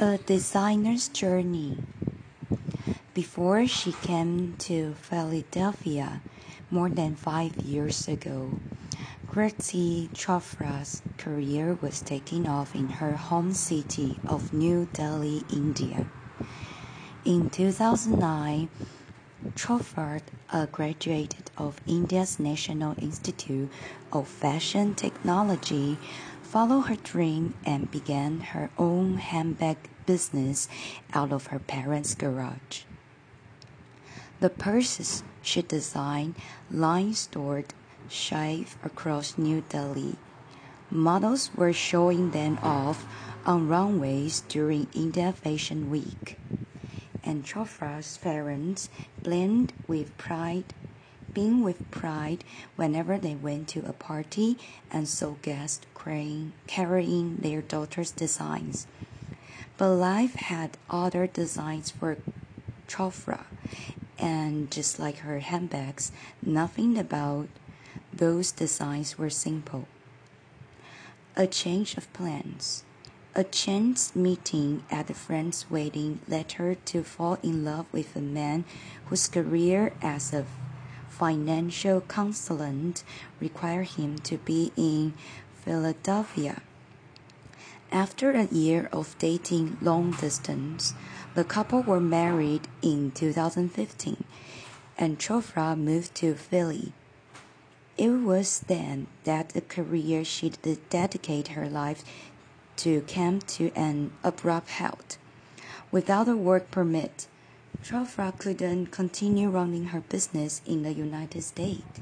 A designer's journey. Before she came to Philadelphia more than five years ago, Kirti Chopra's career was taking off in her home city of New Delhi, India. In 2009, Chopra a graduate of India's National Institute of Fashion Technology followed her dream and began her own handbag business out of her parents' garage. The purses she designed line stored shive across New Delhi. Models were showing them off on runways during India Fashion Week. And Chopra's parents blend with pride with pride whenever they went to a party and saw guests carrying their daughter's designs. But life had other designs for Chopra, and just like her handbags, nothing about those designs were simple. A change of plans. A chance meeting at a friend's wedding led her to fall in love with a man whose career as a financial consultant required him to be in Philadelphia. After a year of dating long distance, the couple were married in 2015 and Chopra moved to Philly. It was then that the career she'd dedicate her life to came to an abrupt halt. Without a work permit, Chopra couldn't continue running her business in the United States.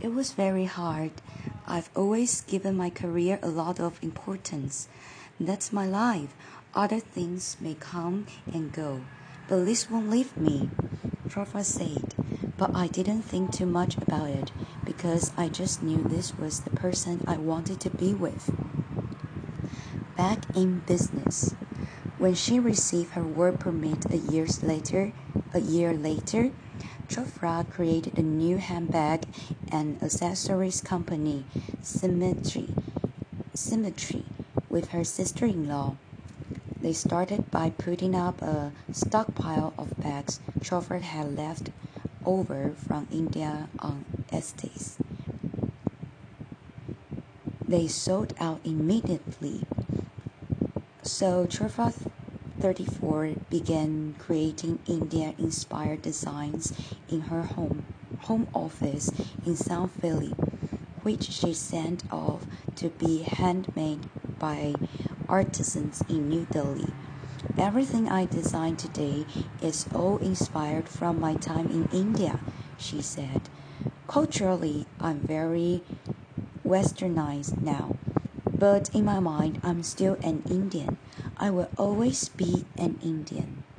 It was very hard. I've always given my career a lot of importance. That's my life. Other things may come and go, but this won't leave me, Chopra said. But I didn't think too much about it because I just knew this was the person I wanted to be with. Back in business. When she received her work permit a years later, a year later, Chopra created a new handbag and accessories company, Symmetry, Symmetry, with her sister-in-law. They started by putting up a stockpile of bags Chopra had left over from India on Etsy. They sold out immediately. So Chopra 34 began creating India inspired designs in her home, home office in South Philly, which she sent off to be handmade by artisans in New Delhi. Everything I design today is all inspired from my time in India, she said. Culturally, I'm very westernized now, but in my mind, I'm still an Indian. I will always be an Indian.